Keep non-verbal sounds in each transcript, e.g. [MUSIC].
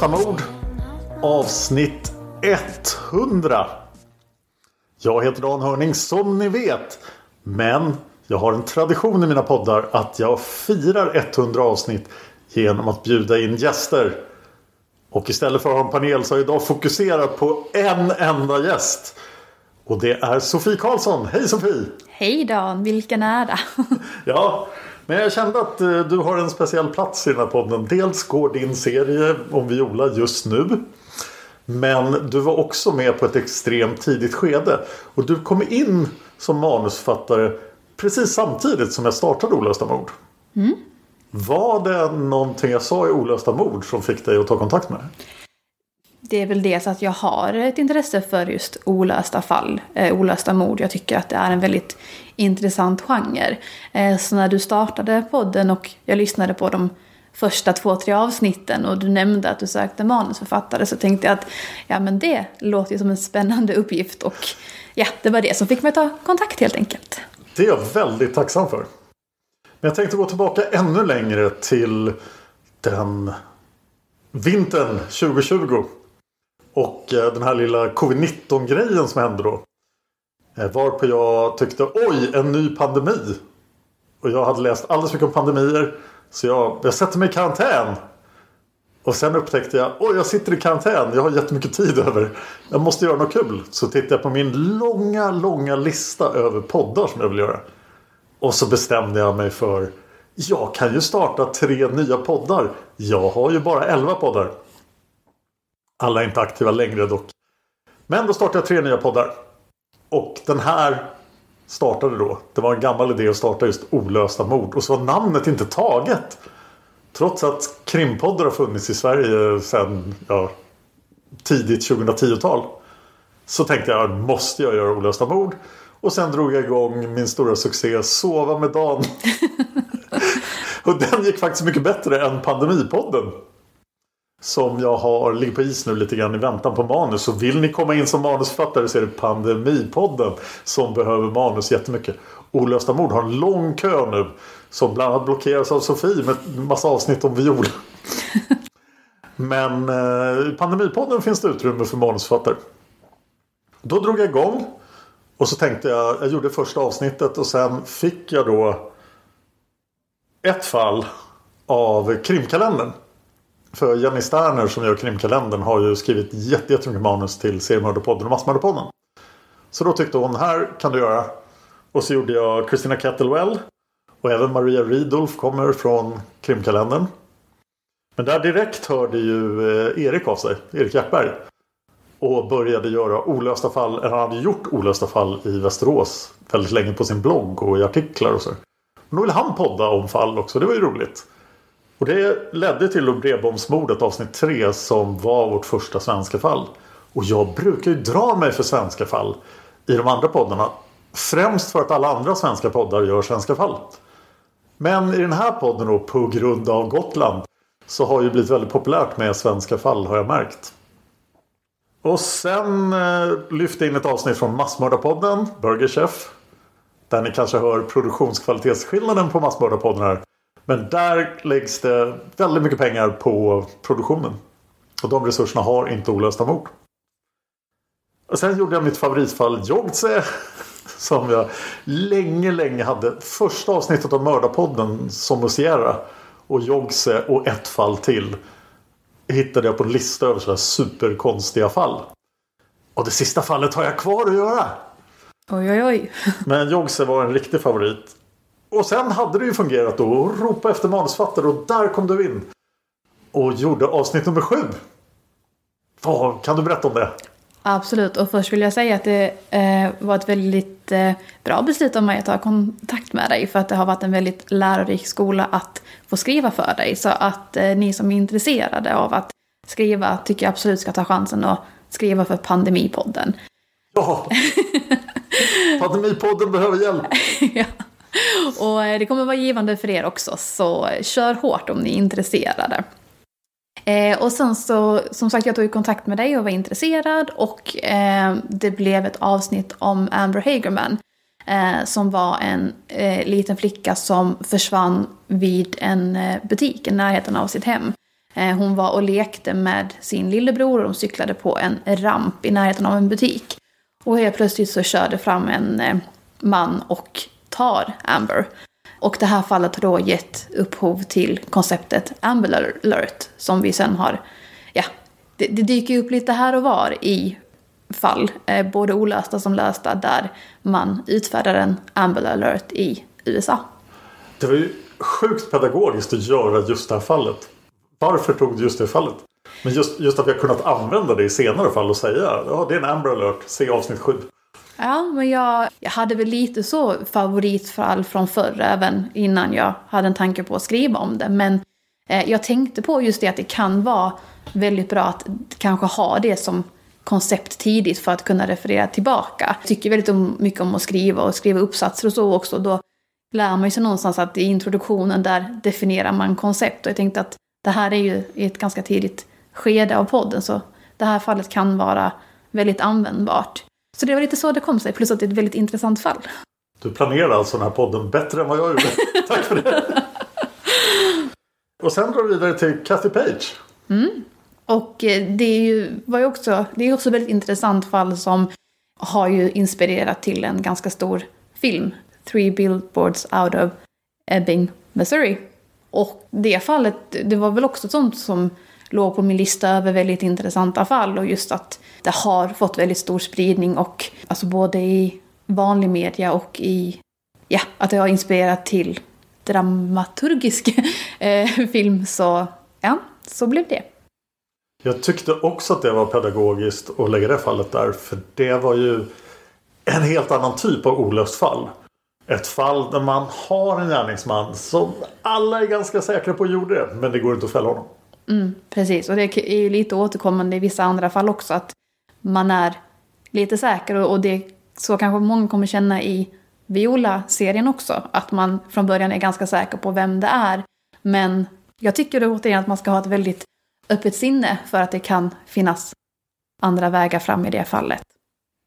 Olösta mord avsnitt 100. Jag heter Dan Hörning som ni vet. Men jag har en tradition i mina poddar att jag firar 100 avsnitt genom att bjuda in gäster. Och istället för att ha en panel så har jag idag fokuserat på en enda gäst. Och det är Sofie Karlsson. Hej Sofie! Hej Dan, vilken ära! Ja, men jag kände att eh, du har en speciell plats i den här podden. Dels går din serie om Viola just nu. Men du var också med på ett extremt tidigt skede. Och du kom in som manusförfattare precis samtidigt som jag startade Olösta mord. Var det någonting jag sa i Olösta mord som fick dig att ta kontakt med det? Det är väl dels att jag har ett intresse för just olösta fall, eh, olösta mord. Jag tycker att det är en väldigt intressant genre. Eh, så när du startade podden och jag lyssnade på de första två, tre avsnitten och du nämnde att du sökte manusförfattare så tänkte jag att ja men det låter ju som en spännande uppgift och ja, det var det som fick mig att ta kontakt helt enkelt. Det är jag väldigt tacksam för. Men jag tänkte gå tillbaka ännu längre till den vintern 2020. Och eh, den här lilla covid-19 grejen som hände då. Eh, varpå jag tyckte oj, en ny pandemi. Och jag hade läst alldeles mycket om pandemier. Så jag, jag sätter mig i karantän. Och sen upptäckte jag, oj jag sitter i karantän, jag har jättemycket tid över. Jag måste göra något kul. Så tittade jag på min långa, långa lista över poddar som jag vill göra. Och så bestämde jag mig för, jag kan ju starta tre nya poddar. Jag har ju bara elva poddar. Alla är inte aktiva längre dock. Men då startade jag tre nya poddar. Och den här startade då. Det var en gammal idé att starta just olösta mord. Och så var namnet inte taget. Trots att krimpoddar har funnits i Sverige sedan ja, tidigt 2010-tal. Så tänkte jag, måste jag göra olösta mord? Och sen drog jag igång min stora succé Sova med Dan. [LAUGHS] och den gick faktiskt mycket bättre än Pandemipodden. Som jag har ligger på is nu lite grann i väntan på manus. Så vill ni komma in som manusförfattare så är det Pandemipodden som behöver manus jättemycket. Olösta mord har en lång kö nu. Som bland annat blockeras av Sofie med en massa avsnitt om viol. [LAUGHS] Men eh, i Pandemipodden finns det utrymme för manusförfattare. Då drog jag igång. Och så tänkte jag, jag gjorde första avsnittet och sen fick jag då ett fall av krimkalendern. För Jenny Sterner som gör krimkalendern har ju skrivit jätte- jättemycket manus till Seriemördarpodden och Massmördarpodden. Så då tyckte hon, här kan du göra. Och så gjorde jag Christina Kettlewell. Och även Maria Ridolf kommer från krimkalendern. Men där direkt hörde ju eh, Erik av sig, Erik Hjärtberg. Och började göra olösta fall. eller Han hade gjort olösta fall i Västerås väldigt länge på sin blogg och i artiklar och så. Men då ville han podda om fall också. Det var ju roligt. Och det ledde till brevbombsmordet avsnitt 3 som var vårt första svenska fall. Och jag brukar ju dra mig för svenska fall i de andra poddarna. Främst för att alla andra svenska poddar gör svenska fall. Men i den här podden då på grund av Gotland så har ju blivit väldigt populärt med svenska fall har jag märkt. Och sen eh, lyfte in ett avsnitt från Massmördarpodden, Burger Chef. Där ni kanske hör produktionskvalitetsskillnaden på Massmördarpodden här. Men där läggs det väldigt mycket pengar på produktionen. Och de resurserna har inte olösta mord. Och sen gjorde jag mitt favoritfall Jogtse. [LAUGHS] Som jag länge, länge hade. Första avsnittet av Mördarpodden som Musiera. Och Jogse och ett fall till. Hittade jag på en lista över sådana superkonstiga fall. Och det sista fallet har jag kvar att göra. Oj, oj, oj. Men Jogse var en riktig favorit. Och sen hade det ju fungerat då. ropa efter manusfattare och där kom du in. Och gjorde avsnitt nummer sju. Vad kan du berätta om det? Absolut, och först vill jag säga att det eh, var ett väldigt eh, bra beslut av mig att ta kontakt med dig. För att det har varit en väldigt lärorik skola att få skriva för dig. Så att eh, ni som är intresserade av att skriva tycker jag absolut ska ta chansen att skriva för Pandemipodden. Ja! [LAUGHS] Pandemipodden behöver hjälp. ja. [LAUGHS] Och eh, det kommer vara givande för er också, så kör hårt om ni är intresserade. Eh, och sen så, som sagt, jag tog kontakt med dig och var intresserad och eh, det blev ett avsnitt om Amber Hagerman. Eh, som var en eh, liten flicka som försvann vid en eh, butik i närheten av sitt hem. Eh, hon var och lekte med sin lillebror och de cyklade på en ramp i närheten av en butik. Och helt plötsligt så körde fram en eh, man och tar Amber. Och det här fallet har då gett upphov till konceptet Amber alert som vi sen har, ja, det, det dyker upp lite här och var i fall, eh, både olösta som lösta, där man utfärdar en Amber alert i USA. Det var ju sjukt pedagogiskt att göra just det här fallet. Varför tog du just det fallet? Men just, just att vi har kunnat använda det i senare fall och säga ja det är en Amber alert, se avsnitt 7. Ja, men jag, jag hade väl lite så favoritfall från förr, även innan jag hade en tanke på att skriva om det. Men eh, jag tänkte på just det att det kan vara väldigt bra att kanske ha det som koncept tidigt för att kunna referera tillbaka. Jag tycker väldigt mycket om att skriva och skriva uppsatser och så också. Då lär man sig någonstans att i introduktionen där definierar man koncept. Och jag tänkte att det här är ju i ett ganska tidigt skede av podden så det här fallet kan vara väldigt användbart. Så det var lite så det kom sig, plus att det är ett väldigt intressant fall. Du planerar alltså den här podden bättre än vad jag gjorde. [LAUGHS] Tack för det! Och sen drar vi vidare till Kathy Page. Och eh, det är ju var ju också, det är också ett väldigt intressant fall som har ju inspirerat till en ganska stor film. Three Billboards Out of Ebbing, Missouri. Och det fallet, det var väl också ett sånt som låg på min lista över väldigt intressanta fall. Och just att det har fått väldigt stor spridning och alltså både i vanlig media och i, ja, att det har inspirerat till dramaturgisk [LAUGHS] eh, film. Så ja, så blev det. Jag tyckte också att det var pedagogiskt att lägga det fallet där. För det var ju en helt annan typ av olöst fall. Ett fall där man har en gärningsman som alla är ganska säkra på gjorde det. Men det går inte att fälla honom. Mm, precis, och det är ju lite återkommande i vissa andra fall också att man är lite säker och det så kanske många kommer känna i Viola-serien också. Att man från början är ganska säker på vem det är. Men jag tycker återigen att man ska ha ett väldigt öppet sinne för att det kan finnas andra vägar fram i det fallet.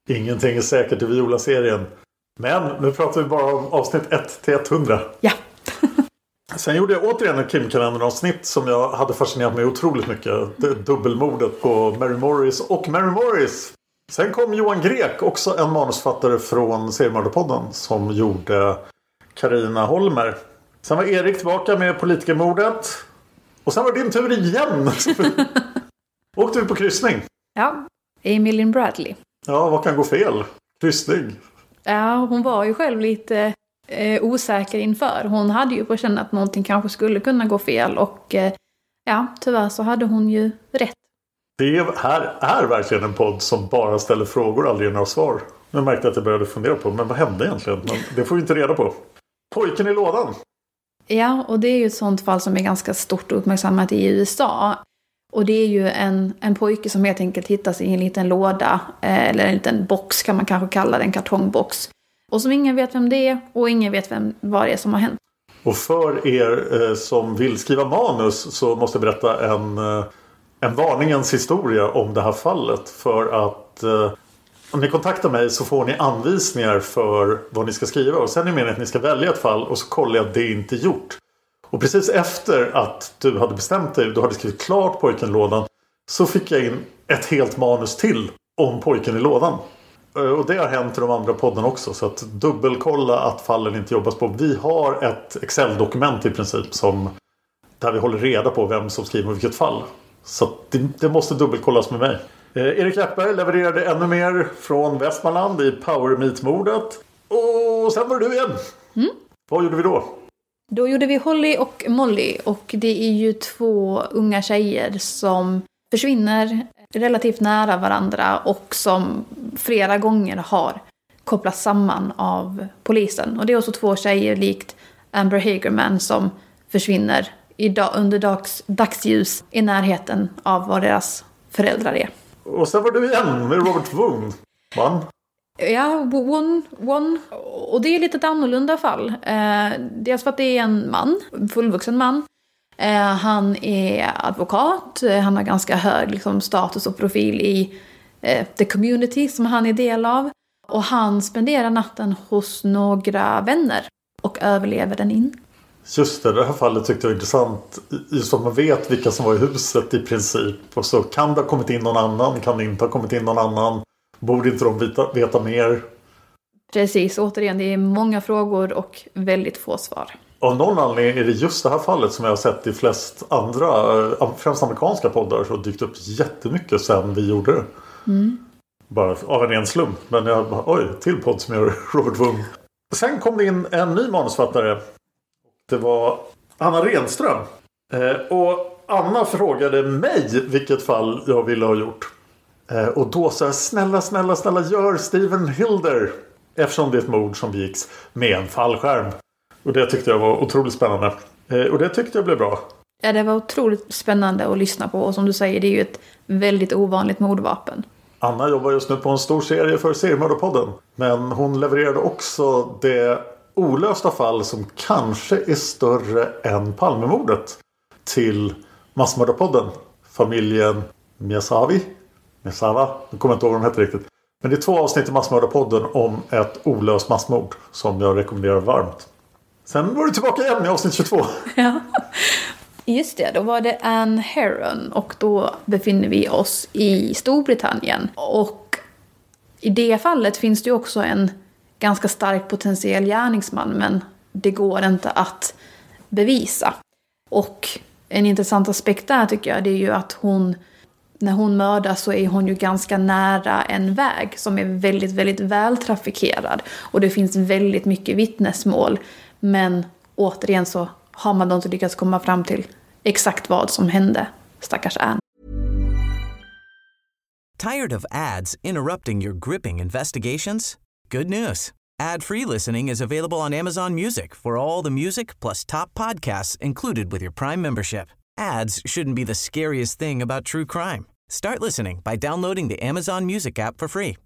Ingenting är säkert i Viola-serien. Men nu pratar vi bara om avsnitt 1 till 100. Ja, Sen gjorde jag återigen ett Kim-kalendern-avsnitt som jag hade fascinerat mig otroligt mycket. Det dubbelmordet på Mary Morris och Mary Morris. Sen kom Johan Grek, också en manusfattare från Seriemördarpodden som gjorde Karina Holmer. Sen var Erik tillbaka med Politikermordet. Och sen var det din tur igen. [LAUGHS] Åkte vi på kryssning. ja. Lynn Bradley. Ja, vad kan gå fel? Kryssning. Ja, hon var ju själv lite eh, osäker inför. Hon hade ju på känn att någonting kanske skulle kunna gå fel och eh, ja, tyvärr så hade hon ju rätt. Det här är verkligen en podd som bara ställer frågor och aldrig ger några svar. Nu märkte jag att jag började fundera på, men vad hände egentligen? Men det får vi inte reda på. Pojken i lådan. Ja, och det är ju ett sånt fall som är ganska stort och uppmärksammat i USA. Och det är ju en, en pojke som helt enkelt hittas i en liten låda, eh, eller en liten box kan man kanske kalla det, en kartongbox. Och som ingen vet vem det är och ingen vet vem, vad det är som har hänt. Och för er eh, som vill skriva manus så måste jag berätta en, eh, en varningens historia om det här fallet. För att eh, om ni kontaktar mig så får ni anvisningar för vad ni ska skriva. Och sen är det meningen att ni ska välja ett fall och så kollar jag att det inte är gjort. Och precis efter att du hade bestämt dig, du hade skrivit klart pojken i lådan. Så fick jag in ett helt manus till om pojken i lådan. Eh, Och det har hänt i de andra poddarna också. Så att dubbelkolla att fallen inte jobbas på. Vi har ett Excel-dokument i princip som där vi håller reda på vem som skriver vilket fall. Så det, det måste dubbelkollas med mig. Eh, Erik Hjertberg levererade ännu mer från Västmanland i Power Meet-mordet. Och sen var det du igen. Vad gjorde vi då? Då gjorde vi Holly och Molly och det är ju två unga tjejer som försvinner relativt nära varandra och som flera gånger har kopplats samman av polisen. Och det är också två tjejer likt Amber Hagerman som försvinner i dag, under dags, dagsljus i närheten av var deras föräldrar är. Och sen var du igen med Robert Woon. Man. Ja, one, one. Och det är lite ett annorlunda fall. Eh, dels för att det är en man, en fullvuxen man. Eh, han är advokat, eh, han har ganska hög liksom, status och profil i eh, the community som han är del av. Och han spenderar natten hos några vänner och överlever den in. Just det, det här fallet tyckte jag var intressant. Just att man vet vilka som var i huset i princip. Och så kan det ha kommit in någon annan, kan det inte ha kommit in någon annan. Borde inte de veta, veta mer? Precis, återigen, det är många frågor och väldigt få svar. Av någon anledning är det just det här fallet som jag har sett i flest andra, eh, främst amerikanska poddar, så dykt upp jättemycket sen vi gjorde det. Bara av en ren slump. Men jag bara, oj, till podd som gör [LAUGHS] Robert Wung. Sen kom det in en ny manusfattare. Det var Anna Renström. Eh, och Anna frågade mig vilket fall jag ville ha gjort. Eh, och då sa jag snälla, snälla, snälla gör Steven Hilder. Eftersom det är ett mord som begicks med en fallskärm. Och det tyckte jag var otroligt spännande. Eh, och det tyckte jag blev bra. Ja, det var otroligt spännande att lyssna på och som du säger, det är ju ett väldigt ovanligt mordvapen. Anna jobbar just nu på en stor serie för Seriemördarpodden. Men hon levererade också det olösta fall som kanske är större än Palmemordet till Massmördarpodden. Familjen Miyazavi. Miyazawa? Jag kommer inte ihåg vad de hette riktigt. Men det är två avsnitt i Massmördarpodden om ett olöst massmord som jag rekommenderar varmt. Sen var du tillbaka igen i avsnitt 22. Ja. Just det, då var det Anne Heron och då befinner vi oss i Storbritannien. Och i det fallet finns det ju också en ganska stark potentiell gärningsman men det går inte att bevisa. Och en intressant aspekt där tycker jag det är ju att hon när hon mördas så är hon ju ganska nära en väg som är väldigt, väldigt vältrafikerad. Och det finns väldigt mycket vittnesmål. Men återigen så har man då inte lyckats komma fram till exakt vad som hände stackars Ann. Tired of ads interrupting your gripping investigations? Good news. Ad-free listening is available on Amazon Music for all the music plus top podcasts included with your Prime membership. Ads shouldn't be the scariest thing about true crime. Start listening by downloading the Amazon Music app for free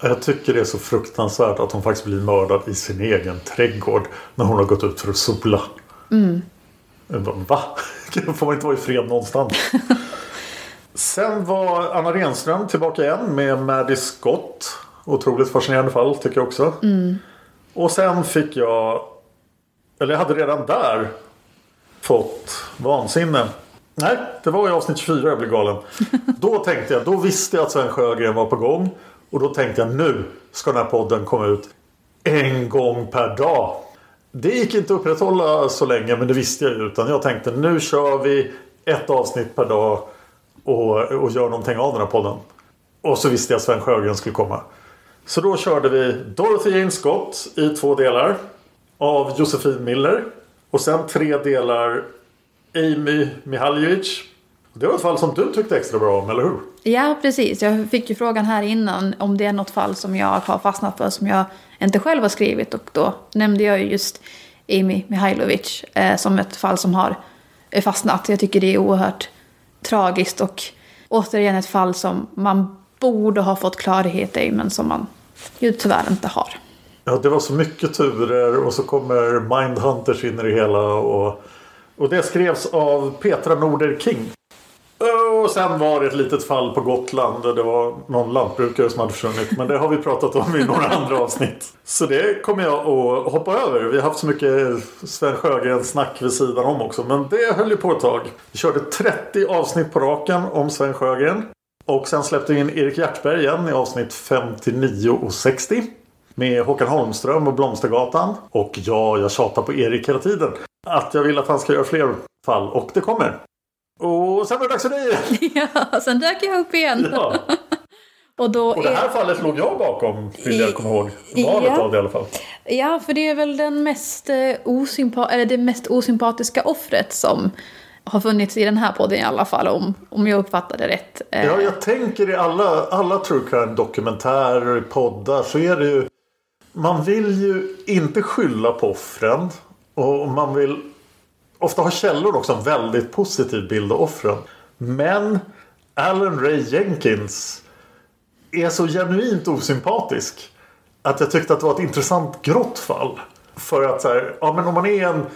Jag tycker det är så fruktansvärt att hon faktiskt blir mördad i sin egen trädgård. När hon har gått ut för att sola. Jag bara, va? [LAUGHS] Får man inte vara i fred någonstans? [LAUGHS] Sen var Anna Renström tillbaka igen med Maddie Scott. Otroligt fascinerande fall tycker jag också. Och sen fick jag, eller jag hade redan där fått vansinne. Nej, det var i avsnitt 24 jag blev galen. [LAUGHS] Då tänkte jag, då visste jag att Sven Sjögren var på gång. Och då tänkte jag nu ska den här podden komma ut en gång per dag. Det gick inte att upprätthålla så länge men det visste jag ju. Utan jag tänkte nu kör vi ett avsnitt per dag och, och gör någonting av den här podden. Och så visste jag att Sven Sjögren skulle komma. Så då körde vi Dorothy Jane Scott i två delar av Josefin Miller. Och sen tre delar Amy Mihaljevic. Det var ett fall som du tyckte extra bra om, eller hur? Ja, precis. Jag fick ju frågan här innan om det är något fall som jag har fastnat för som jag inte själv har skrivit. Och då nämnde jag ju just Amy Mihailovic eh, som ett fall som har fastnat. Jag tycker det är oerhört tragiskt och återigen ett fall som man borde ha fått klarhet i men som man ju tyvärr inte har. Ja, det var så mycket turer och så kommer Mindhunters in i det hela. Och, och det skrevs av Petra Norder King. Oh, och sen var det ett litet fall på Gotland. där Det var någon lantbrukare som hade försvunnit. Men det har vi pratat om i några andra avsnitt. Så det kommer jag att hoppa över. Vi har haft så mycket Sven Sjögren-snack vid sidan om också. Men det höll ju på ett tag. Vi körde 30 avsnitt på raken om Sven Sjögren. Och sen släppte vi in Erik Hjertberg igen i avsnitt 59 och 60. Med Håkan Holmström och Blomstergatan. Och ja, jag tjatar på Erik hela tiden. Att jag vill att han ska göra fler fall. Och det kommer. Och sen var det dags för dig. [LAUGHS] Ja, sen dök jag upp igen. Ja. [LAUGHS] Och, då Och det här är... fallet låg jag bakom. Vill jag komma ihåg. Valet Ja. av det i alla fall. Ja, för det är väl den mest, eh, osympa- eller det mest osympatiska offret som har funnits i den här podden i alla fall, om, om jag uppfattade rätt. Eh, Ja, jag tänker i alla, alla true crime dokumentärer, poddar så är det ju Man vill ju inte skylla på offren. Och man vill ofta har källor också en väldigt positiv bild av offren. Men Alan Ray Jenkins är så genuint osympatisk. Att jag tyckte att det var ett intressant grått fall. För att så här, ja men om man är en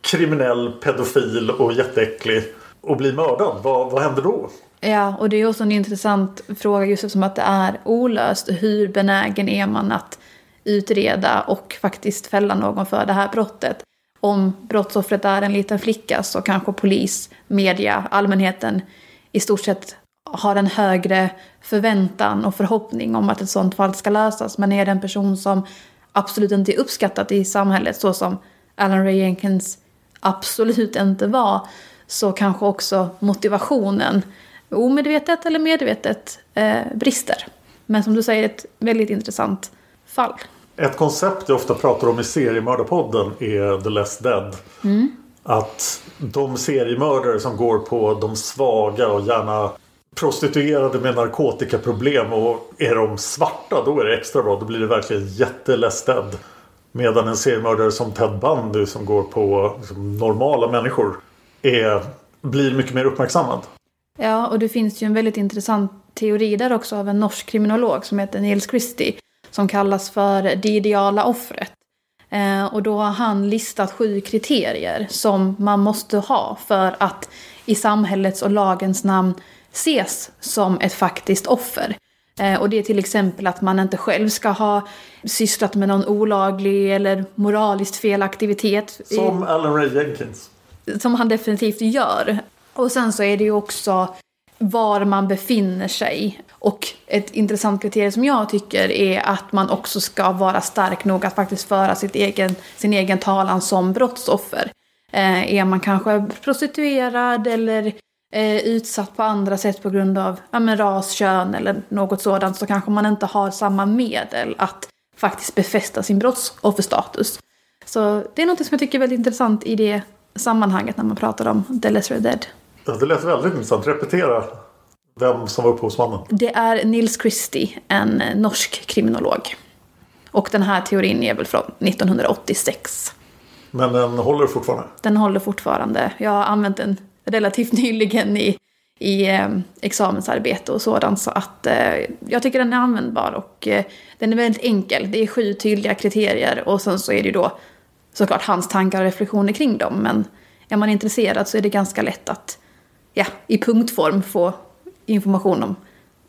kriminell pedofil och jätteäcklig och blir mördad, vad, vad händer då? Ja, och det är också en intressant fråga just eftersom att det är olöst. Hur benägen är man att utreda och faktiskt fälla någon för det här brottet? Om brottsoffret är en liten flicka så kanske polis, media, allmänheten i stort sett har en högre förväntan och förhoppning om att ett sånt fall ska lösas. Men är det en person som absolut inte är uppskattat i samhället så som Alan Ray Jenkins absolut inte var så kanske också motivationen omedvetet eller medvetet eh, brister. Men som du säger, ett väldigt intressant fall. Ett koncept jag ofta pratar om i seriemördarpodden är The Less Dead. Att de seriemördare som går på de svaga och gärna prostituerade med narkotikaproblem och är de svarta då är det extra bra. Då blir det verkligen jätte Less Dead. Medan en seriemördare som Ted Bundy som går på liksom, normala människor är, blir mycket mer uppmärksammad. Ja, och det finns ju en väldigt intressant teori där också av en norsk kriminolog som heter Niels Christie. Som kallas för det ideala offret. Eh, och då har han listat sju kriterier som man måste ha för att i samhällets och lagens namn ses som ett faktiskt offer. Eh, och det är till exempel att man inte själv ska ha sysslat med någon olaglig eller moraliskt fel aktivitet. i- Som Alan Ray Jenkins. som han definitivt gör. Och sen så är det ju också var man befinner sig. Och ett intressant kriterium som jag tycker är att man också ska vara stark nog att faktiskt föra sitt egen, sin egen talan som brottsoffer. Eh, är man kanske prostituerad eller eh, utsatt på andra sätt på grund av ja, men ras, kön eller något sådant så kanske man inte har samma medel att faktiskt befästa sin brottsofferstatus. Så det är något som jag tycker är väldigt intressant i det sammanhanget när man pratar om The Lesser Dead. Ja, det lät väldigt intressant. Repetera vem som var upphovsmannen. Det är Nils Christie, en norsk kriminolog. Och den här teorin är väl från 1986. Men den håller fortfarande. Den håller fortfarande. Jag har använt den relativt [LAUGHS] nyligen i, i eh, examensarbete och sådant. Så att eh, jag tycker den är användbar och eh, den är väldigt enkel. Det är sju tydliga kriterier och sen så är det ju då såklart hans tankar och reflektioner kring dem. Men är man intresserad så är det ganska lätt att ja, i punktform få information om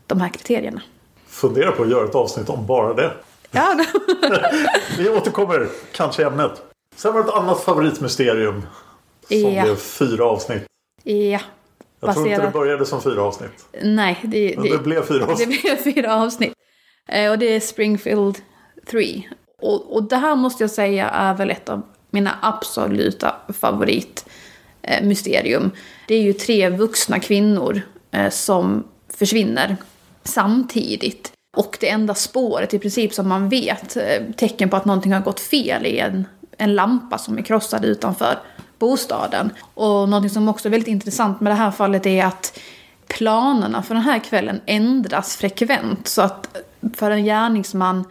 de här kriterierna. Fundera på att göra ett avsnitt om bara det. Ja, [LAUGHS] [LAUGHS] Vi återkommer kanske ämnet. Sen var det ett annat favoritmysterium. Som Ja. blev fyra avsnitt. ja. Jag tror inte det började som fyra avsnitt. Nej, det, Men det blev fyra Det avsnitt. blev fyra avsnitt. Eh, och det är Springfield 3. Och, och det här måste jag säga är väl ett av mina absoluta Eh, mysterium. Det är ju tre vuxna kvinnor eh, som försvinner samtidigt. Och det enda spåret i princip som man vet, eh, tecken på att någonting har gått fel, är en, en lampa som är krossad utanför bostaden. Och någonting som också är väldigt intressant med det här fallet är att planerna för den här kvällen ändras frekvent. Så att för en gärningsman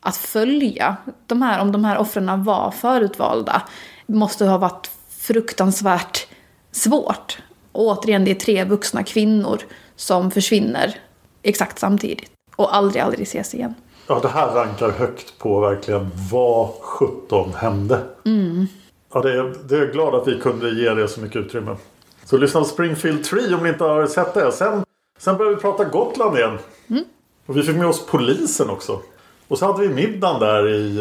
att följa de här, om de här offren var förutvalda, måste ha varit fruktansvärt svårt. Och återigen, det är tre vuxna kvinnor som försvinner exakt samtidigt. Och aldrig, aldrig ses igen. Ja, det här rankar högt på verkligen vad 17 hände. Ja, det är, det är jag glad att vi kunde ge det så mycket utrymme. Så lyssna på Springfield 3 om ni inte har sett det. Sen, sen började vi prata Gotland igen. Och vi fick med oss polisen också. Och så hade vi middagen där i,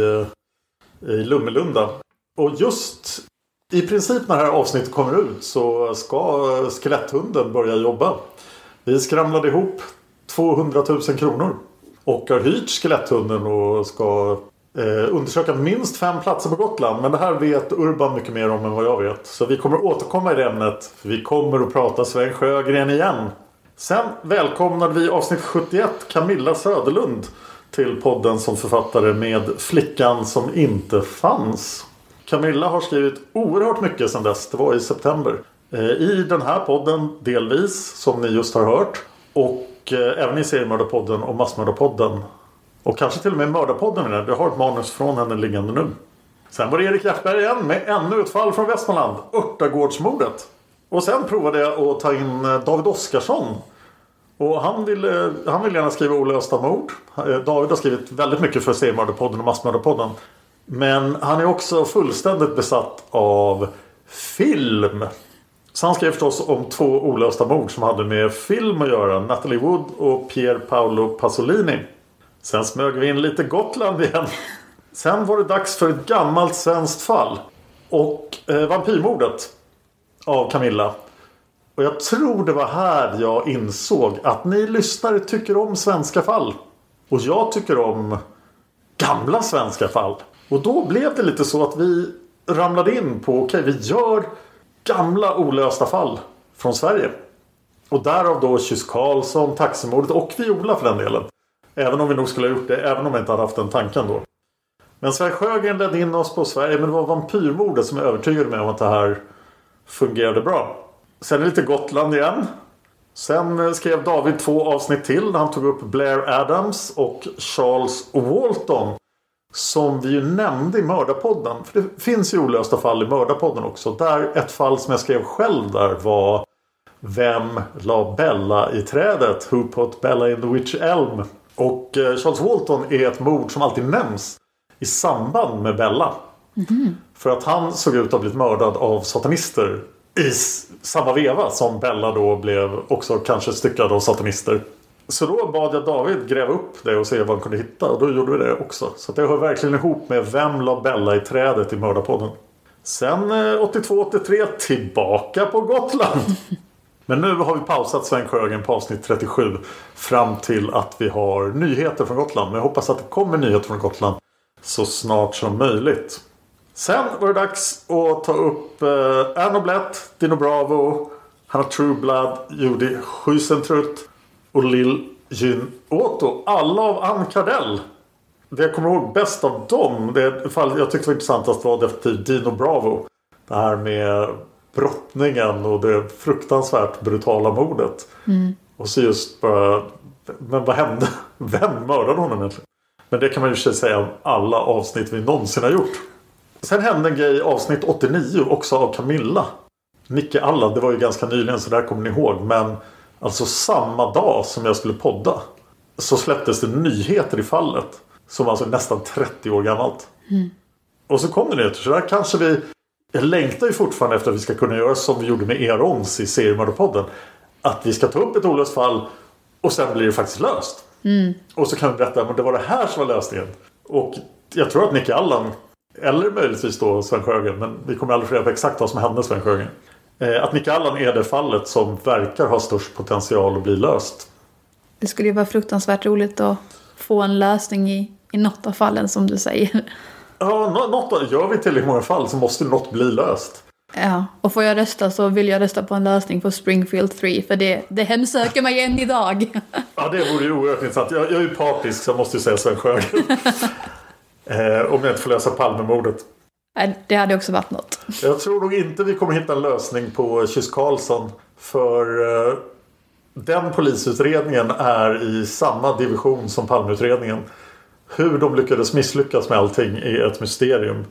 eh, i Lummelunda. Och just i princip när det här avsnittet kommer ut så ska skeletthunden börja jobba. Vi skramlade ihop 200 000 kronor. Och har hyrt skeletthunden och ska eh, undersöka minst fem platser på Gotland. Men det här vet Urban mycket mer om än vad jag vet. Så vi kommer återkomma i det ämnet. För vi kommer att prata Sven Sjögren igen. Sen välkomnade vi i avsnitt 71 Camilla Söderlund till podden som författare med Flickan som inte fanns. Camilla har skrivit oerhört mycket sedan dess. Det var i september. Eh, I den här podden delvis som ni just har hört. Och eh, även i seriemördarpodden och massmördarpodden. Och kanske till och med mördarpodden. menar jag. Har ett manus från henne liggande nu. Sen var det Erik Hjärtberg igen med ännu ett fall från Västmanland. Örtagårdsmordet. Och sen provade jag att ta in eh, David Oskarsson. Och han vill, han vill gärna skriva olösta mord. David har skrivit väldigt mycket för seriemördarpodden och massmördarpodden. Men han är också fullständigt besatt av film. Så han skrev förstås om två olösta mord som hade med film att göra. Natalie Wood och Pier Paolo Pasolini. Sen smög vi in lite Gotland igen. Sen var det dags för ett gammalt svenskt fall. Och eh, vampyrmordet av Camilla. Och jag tror det var här jag insåg att ni lyssnare tycker om svenska fall. Och jag tycker om gamla svenska fall. Och då blev det lite så att vi ramlade in på okej, vi gör gamla olösta fall från Sverige. Och därav då Kyss Karlsson, Taximordet och Viola för den delen. Även om vi nog skulle ha gjort det, även om vi inte hade haft den tanken då. Men Sverige Sjögren ledde in oss på Sverige, men det var vampyrmordet som övertygade mig om att det här fungerade bra. Sen är det lite Gotland igen. Sen skrev David två avsnitt till där han tog upp Blair Adams och Charles Walton. Som vi ju nämnde i Mördarpodden. För det finns ju olösta fall i Mördarpodden också. Där ett fall som jag skrev själv där var Vem la Bella i trädet? Who put Bella in the witch elm? Och eh, Charles Walton är ett mord som alltid nämns i samband med Bella. För att han såg ut att ha blivit mördad av satanister i samma veva som Bella då blev också kanske styckad av satanister. Så då bad jag David gräva upp det och se vad han kunde hitta och då gjorde vi det också. Så det hör verkligen ihop med Vem la Bella i trädet i Mördarpodden. Sen eh, 82-83 tillbaka på Gotland. [LAUGHS] Men nu har vi pausat Sven Sjögren på avsnitt 37 fram till att vi har nyheter från Gotland. Men jag hoppas att det kommer nyheter från Gotland så snart som möjligt. Sen var det dags att ta upp eh, Anne Blett, Dino Bravo, Hanna har True Blood, Judy Schüsentrutt och Lil Jyn Otto. Alla av Ann Cardell. Det jag kommer ihåg bäst av dem, det fall jag tyckte var intressantast var definitivt Dino Bravo. Det här med brottningen och det fruktansvärt brutala mordet. Och så just bara, men vad hände? [LAUGHS] Vem mördade honom egentligen? Men det kan man ju för sig säga om alla avsnitt vi någonsin har gjort. Sen hände en grej i avsnitt 89 också av Camilla. Nicke Allan, det var ju ganska nyligen så där kommer ni ihåg. Men alltså samma dag som jag skulle podda så släpptes det nyheter i fallet. Som alltså är nästan 30 år gammalt. Och så kom det nyheter. Så där kanske vi... Jag längtar ju fortfarande efter att vi ska kunna göra som vi gjorde med Erons i Seriemördarpodden. Att vi ska ta upp ett olöst fall och sen blir det faktiskt löst. Och så kan vi berätta att det var det här som var lösningen. Och jag tror att Nicke Allan, eller möjligtvis då Sven Sjögren, men vi kommer aldrig få reda på exakt vad som hände Sven Sjögren. Eh, Att Nicke Allan är det fallet som verkar ha störst potential att bli löst. Det skulle ju vara fruktansvärt roligt att få en lösning i, i något av fallen som du säger. Ja, nå- något, gör vi tillräckligt många fall så måste något bli löst. Ja, och får jag rösta så vill jag rösta på en lösning på Springfield 3 för det, det hemsöker mig än idag. Ja, det vore ju oerhört intressant. Jag, jag är ju partisk så jag måste ju säga Sven Sjögren. [LAUGHS] eh, om jag inte får lösa Palmemordet. Det hade också varit något. Jag tror nog inte vi kommer hitta en lösning på Kyss Karlsson. För eh, den polisutredningen är i samma division som Palmeutredningen. Hur de lyckades misslyckas med allting är ett mysterium.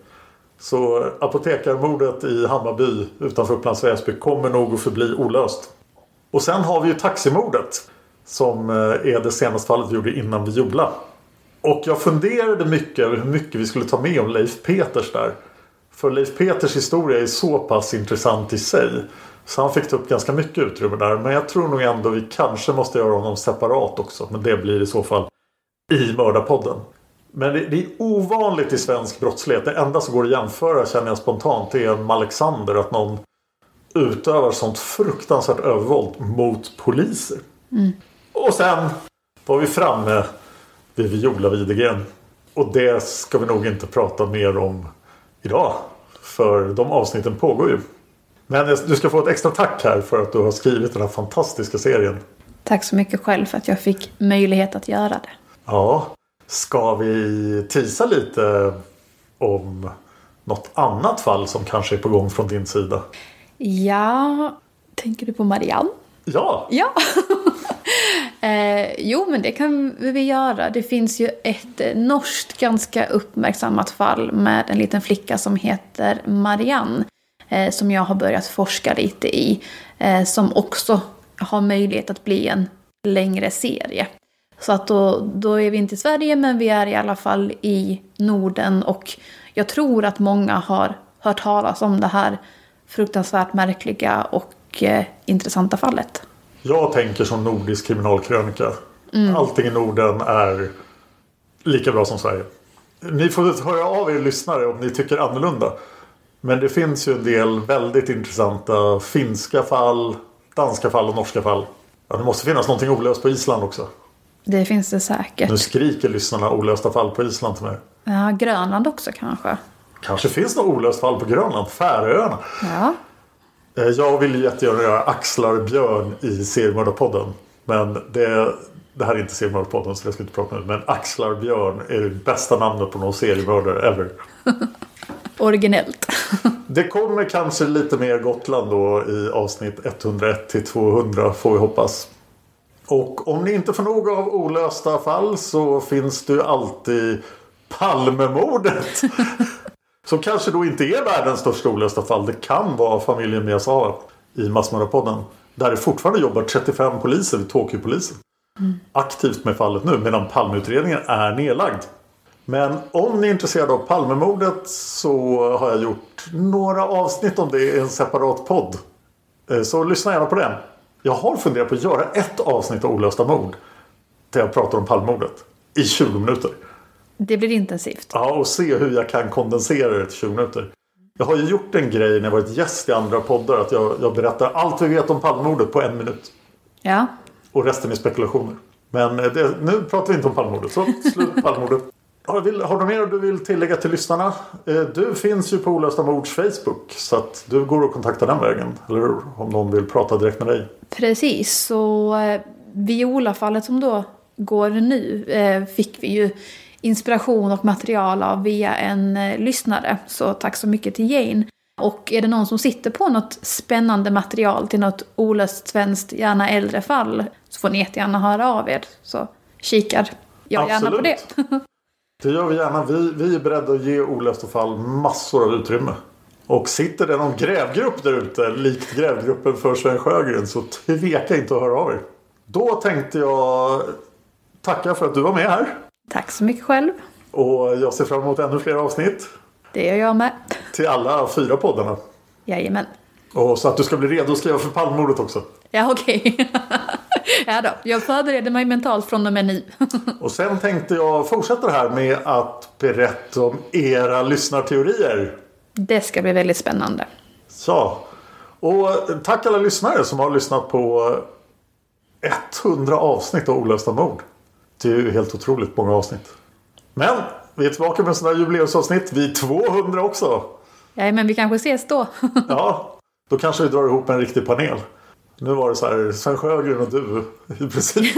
Så apotekarmordet i Hammarby utanför Upplands Väsby kommer nog att förbli olöst. Och sen har vi ju taximordet. Som eh, är det senaste fallet vi gjorde innan vi. Och jag funderade mycket över hur mycket vi skulle ta med om Leif Peters där. För Leif Peters historia är så pass intressant i sig. Så han fick ta upp ganska mycket utrymme där. Men jag tror nog ändå vi kanske måste göra honom separat också. Men det blir i så fall i Mördarpodden. Men det, det är ovanligt i svensk brottslighet. Det enda som går att jämföra känner jag spontant är med Alexander. Att någon utövar sånt fruktansvärt övervåld mot poliser. Och sen var vi framme vid Viola Widegren. Och det ska vi nog inte prata mer om idag. För de avsnitten pågår ju. Men du ska få ett extra tack här för att du har skrivit den här fantastiska serien. Tack så mycket själv för att jag fick möjlighet att göra det. Ja, ska vi tisa lite om något annat fall som kanske är på gång från din sida? Ja, tänker du på Marianne? Ja, Ja. [LAUGHS] eh, jo, men det kan vi göra. Det finns ju ett eh, norskt ganska uppmärksammat fall med en liten flicka som heter Marianne. Eh, som jag har börjat forska lite i. Eh, som också har möjlighet att bli en längre serie. Så att då, då är vi inte i Sverige, men vi är i alla fall i Norden. Och jag tror att många har hört talas om det här fruktansvärt märkliga och eh, intressanta fallet jag tänker som nordisk kriminalkrönika. Allting i Norden är lika bra som Sverige. Ni får höra av er lyssnare om ni tycker annorlunda. Men det finns ju en del väldigt intressanta finska fall, danska fall och norska fall. Ja, det måste finnas någonting olöst på Island också. Det finns det säkert. Nu skriker lyssnarna olösta fall på Island till mig. Ja, Grönland också kanske. Kanske finns något olöst fall på Grönland, Färöarna. Ja. Eh, Jag vill ju jättegärna göra Axlar Björn i Seriemördarpodden. Men det, det här är inte Seriemördarpodden så jag ska inte prata nu. Men Axlar Björn är det bästa namnet på någon seriemördare ever. [LAUGHS] Originellt. Det kommer kanske lite mer Gotland då i avsnitt 101 till 200 får vi hoppas. Och om ni inte får nog av olösta fall så finns ju alltid Palmemordet. [LAUGHS] Som kanske då inte är världens största olösta fall. Det kan vara familjen Miyazawa i Massmördarpodden. Där det fortfarande jobbar 35 poliser vid Tokyo-polisen. Aktivt med fallet nu medan Palmeutredningen är nedlagd. Men om ni är intresserade av Palmemordet så har jag gjort några avsnitt om det i en separat podd. Eh, Så lyssna gärna på den. Jag har funderat på att göra ett avsnitt av Olösta mord. Där jag pratar om Palmemordet. I 20 minuter. Det blir intensivt. Ja, och se hur jag kan kondensera det till 20 minuter. Jag har ju gjort en grej när jag varit gäst i andra poddar. Att jag, jag berättar allt vi vet om Palmemordet på en minut. Ja. Och resten är spekulationer. Men eh, det, nu pratar vi inte om Palmemordet. Så slut Palmemordet. [LAUGHS] Har, vill, har du mer du vill tillägga till lyssnarna? Eh, Du finns ju på Olösta Mords Facebook. Så att du går att kontakta den vägen. Eller hur? Om någon vill prata direkt med dig. Precis, så eh, Viola-fallet som då går nu fick vi ju inspiration och material av via en eh, lyssnare. Så tack så mycket till Jane. Och är det någon som sitter på något spännande material till något olöst svenskt, gärna äldre fall, så får ni jättegärna höra av er. Så kikar jag gärna på det. [LAUGHS] Det gör vi gärna. Vi, vi är beredda att ge olösta fall massor av utrymme. Och sitter det någon grävgrupp där ute, likt grävgruppen för Sven Sjögren, så tveka inte att höra av er. Då tänkte jag tacka för att du var med här. Tack så mycket själv. Och jag ser fram emot ännu fler avsnitt Det gör jag med. till alla fyra poddarna. Jajamän. Och så att du ska bli redo att skriva för Palmemordet också. Ja, okej. [LAUGHS] ja då, jag förbereder mig mentalt från och med nu. [LAUGHS] Och sen tänkte jag fortsätta det här med att berätta om era lyssnarteorier. det ska bli väldigt spännande. Så. Och tack alla lyssnare som har lyssnat på 100 avsnitt av Olösta mord. Det är ju helt otroligt många avsnitt. Men vi är tillbaka med sådana jubileumsavsnitt. Vi är 200 också. Ja, men vi kanske ses då. [LAUGHS] Ja, då kanske vi drar ihop en riktig panel. Nu var det så här, Sven Sjögren och du i princip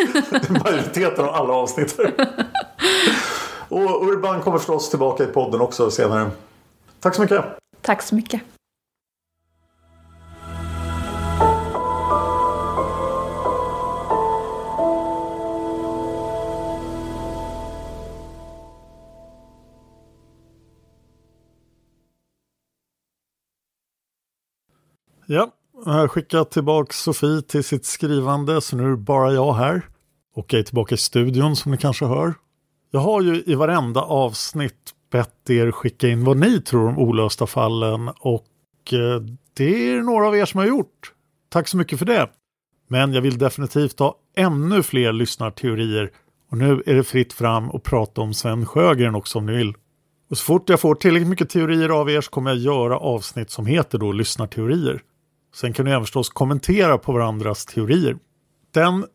majoriteten av alla avsnitt. [LAUGHS] Och Urban kommer förstås tillbaka i podden också senare. Tack så mycket. Tack så mycket. Ja, jag har skickat tillbaka Sofie till sitt skrivande så nu är det bara jag här. Och jag är tillbaka i studion som ni kanske hör. Jag har ju i varenda avsnitt bett er skicka in vad ni tror om olösta fallen och eh, det är några av er som har gjort. Tack så mycket för det. Men jag vill definitivt ha ännu fler lyssnarteorier och nu är det fritt fram och prata om Sven Sjögren också om ni vill. Och så fort jag får tillräckligt mycket teorier av er så kommer jag göra avsnitt som heter då lyssnarteorier. Sen kan ni även förstås kommentera på varandras teorier. Den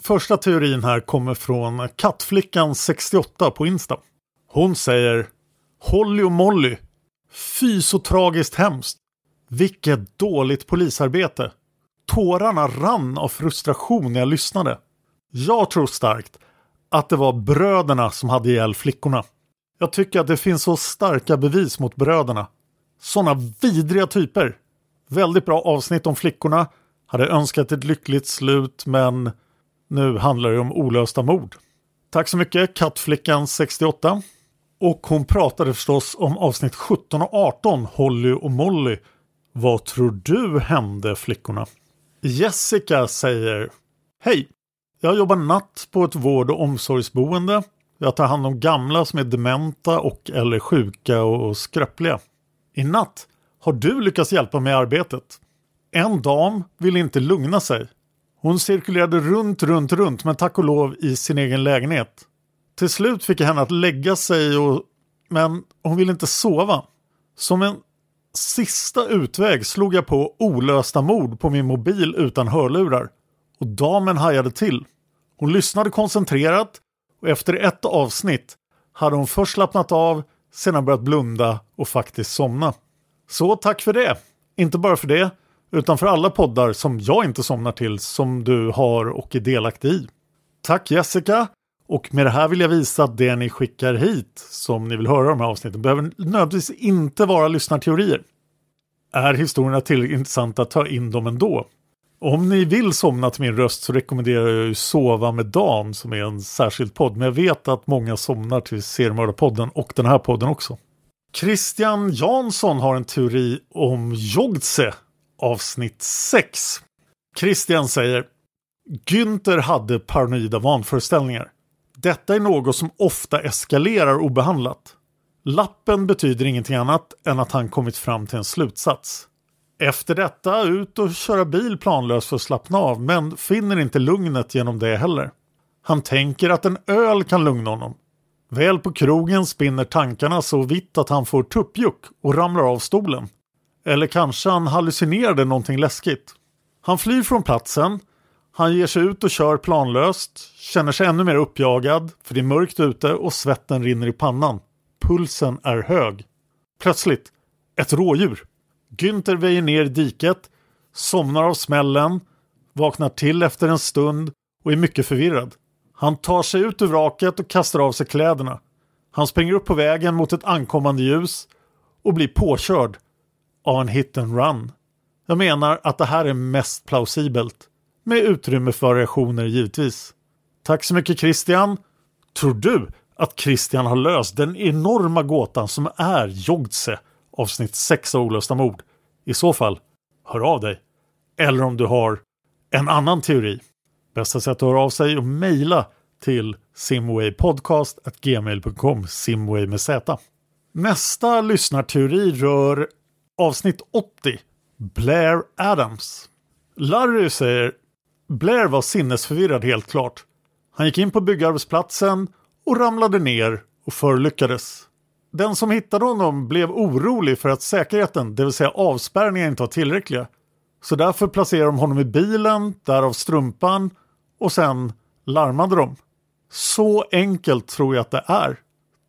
första teorin här kommer från Kattflickan68 på Insta. Hon säger Holly och Molly. Fy så tragiskt hemskt. Vilket dåligt polisarbete. Tårarna rann av frustration när jag lyssnade. Jag tror starkt att det var bröderna som hade ihjäl flickorna. Jag tycker att det finns så starka bevis mot bröderna. Sådana vidriga typer. Väldigt bra avsnitt om flickorna. Hade önskat ett lyckligt slut men nu handlar det om olösta mord. Tack så mycket Kattflickan68. Och hon pratade förstås om avsnitt 17 och 18 Holly och Molly. Vad tror du hände flickorna? Jessica säger Hej! Jag jobbar natt på ett vård och omsorgsboende. Jag tar hand om gamla som är dementa och eller sjuka och skröpliga. I natt har du lyckats hjälpa mig i arbetet. En dam ville inte lugna sig. Hon cirkulerade runt, runt, runt men tack och lov i sin egen lägenhet. Till slut fick jag henne att lägga sig och... men hon ville inte sova. Som en sista utväg slog jag på olösta mord på min mobil utan hörlurar. Och damen hajade till. Hon lyssnade koncentrerat och efter ett avsnitt hade hon först slappnat av, sedan börjat blunda och faktiskt somna. Så tack för det! Inte bara för det, utan för alla poddar som jag inte somnar till som du har och är delaktig i. Tack Jessica! Och med det här vill jag visa att det ni skickar hit som ni vill höra de här avsnitten behöver nödvändigtvis inte vara lyssnarteorier. Är historierna tillräckligt intressanta att ta in dem ändå? Om ni vill somna till min röst så rekommenderar jag ju Sova med Dan som är en särskild podd. Men jag vet att många somnar till Seriemördarpodden och den här podden också. Christian Jansson har en teori om Jogtse avsnitt 6. Christian säger Günther hade paranoida vanföreställningar. Detta är något som ofta eskalerar obehandlat. Lappen betyder ingenting annat än att han kommit fram till en slutsats. Efter detta ut och köra bil planlöst för att slappna av men finner inte lugnet genom det heller. Han tänker att en öl kan lugna honom. Väl på krogen spinner tankarna så vitt att han får tuppjuck och ramlar av stolen. Eller kanske han hallucinerade någonting läskigt. Han flyr från platsen. Han ger sig ut och kör planlöst, känner sig ännu mer uppjagad för det är mörkt ute och svetten rinner i pannan. Pulsen är hög. Plötsligt, ett rådjur. Günther väjer ner i diket, somnar av smällen, vaknar till efter en stund och är mycket förvirrad. Han tar sig ut ur vraket och kastar av sig kläderna. Han springer upp på vägen mot ett ankommande ljus och blir påkörd av en hit and run. Jag menar att det här är mest plausibelt. Med utrymme för reaktioner givetvis. Tack så mycket Christian. Tror du att Christian har löst den enorma gåtan som är Jogdse avsnitt 6 av Olösta mord? I så fall, hör av dig. Eller om du har en annan teori. Bästa sätt att höra av sig och mejla till simwaypodcast.gmail.com simway med z. Nästa lyssnarteori rör avsnitt 80 Blair Adams. Larry säger Blair var sinnesförvirrad helt klart. Han gick in på byggarbetsplatsen och ramlade ner och förlyckades. Den som hittade honom blev orolig för att säkerheten, det vill säga avspärrningen, inte var tillräckliga. Så därför placerade de honom i bilen, därav strumpan och sen larmade de. Så enkelt tror jag att det är.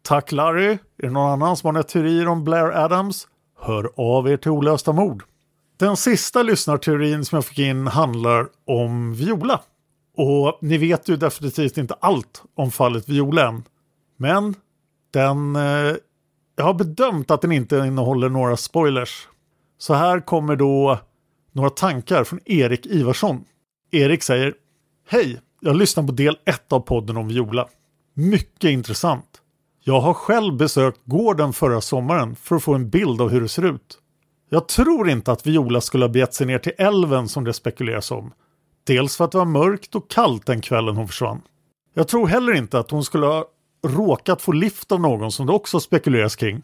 Tack Larry! Är det någon annan som har några teorier om Blair Adams? Hör av er till Olösta mord. Den sista lyssnarteorin som jag fick in handlar om Viola. Och ni vet ju definitivt inte allt om fallet Viola än. Men den... Eh, jag har bedömt att den inte innehåller några spoilers. Så här kommer då några tankar från Erik Ivarsson. Erik säger Hej! Jag lyssnar på del 1 av podden om Viola. Mycket intressant. Jag har själv besökt gården förra sommaren för att få en bild av hur det ser ut. Jag tror inte att Viola skulle ha begett sig ner till älven som det spekuleras om. Dels för att det var mörkt och kallt den kvällen hon försvann. Jag tror heller inte att hon skulle ha råkat få lift av någon som det också spekuleras kring.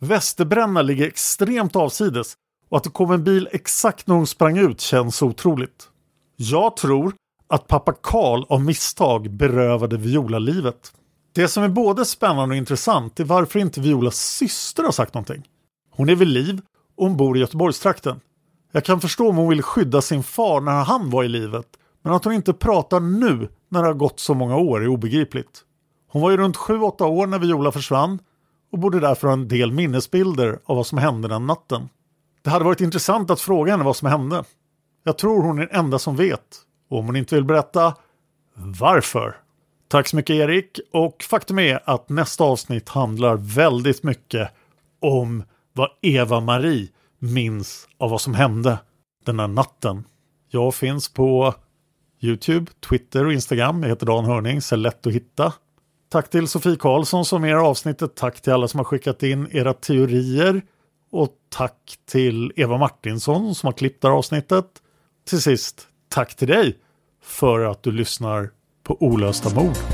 Västerbränna ligger extremt avsides och att det kom en bil exakt när hon sprang ut känns otroligt. Jag tror att pappa Karl av misstag berövade Viola livet. Det som är både spännande och intressant är varför inte Violas syster har sagt någonting. Hon är vid liv och hon bor i Göteborgstrakten. Jag kan förstå om hon vill skydda sin far när han var i livet, men att hon inte pratar nu när det har gått så många år är obegripligt. Hon var ju runt 7-8 år när Viola försvann och borde därför ha en del minnesbilder av vad som hände den natten. Det hade varit intressant att fråga henne vad som hände. Jag tror hon är den enda som vet. Och om hon inte vill berätta, varför? Tack så mycket Erik och faktum är att nästa avsnitt handlar väldigt mycket om vad Eva-Marie minns av vad som hände den här natten. Jag finns på Youtube, Twitter och Instagram. Jag heter Dan Hörning, så lätt att hitta. Tack till Sofie Karlsson som är avsnittet. Tack till alla som har skickat in era teorier. Och tack till Eva Martinsson som har klippt det här avsnittet. Till sist, tack till dig för att du lyssnar på Olösta mord.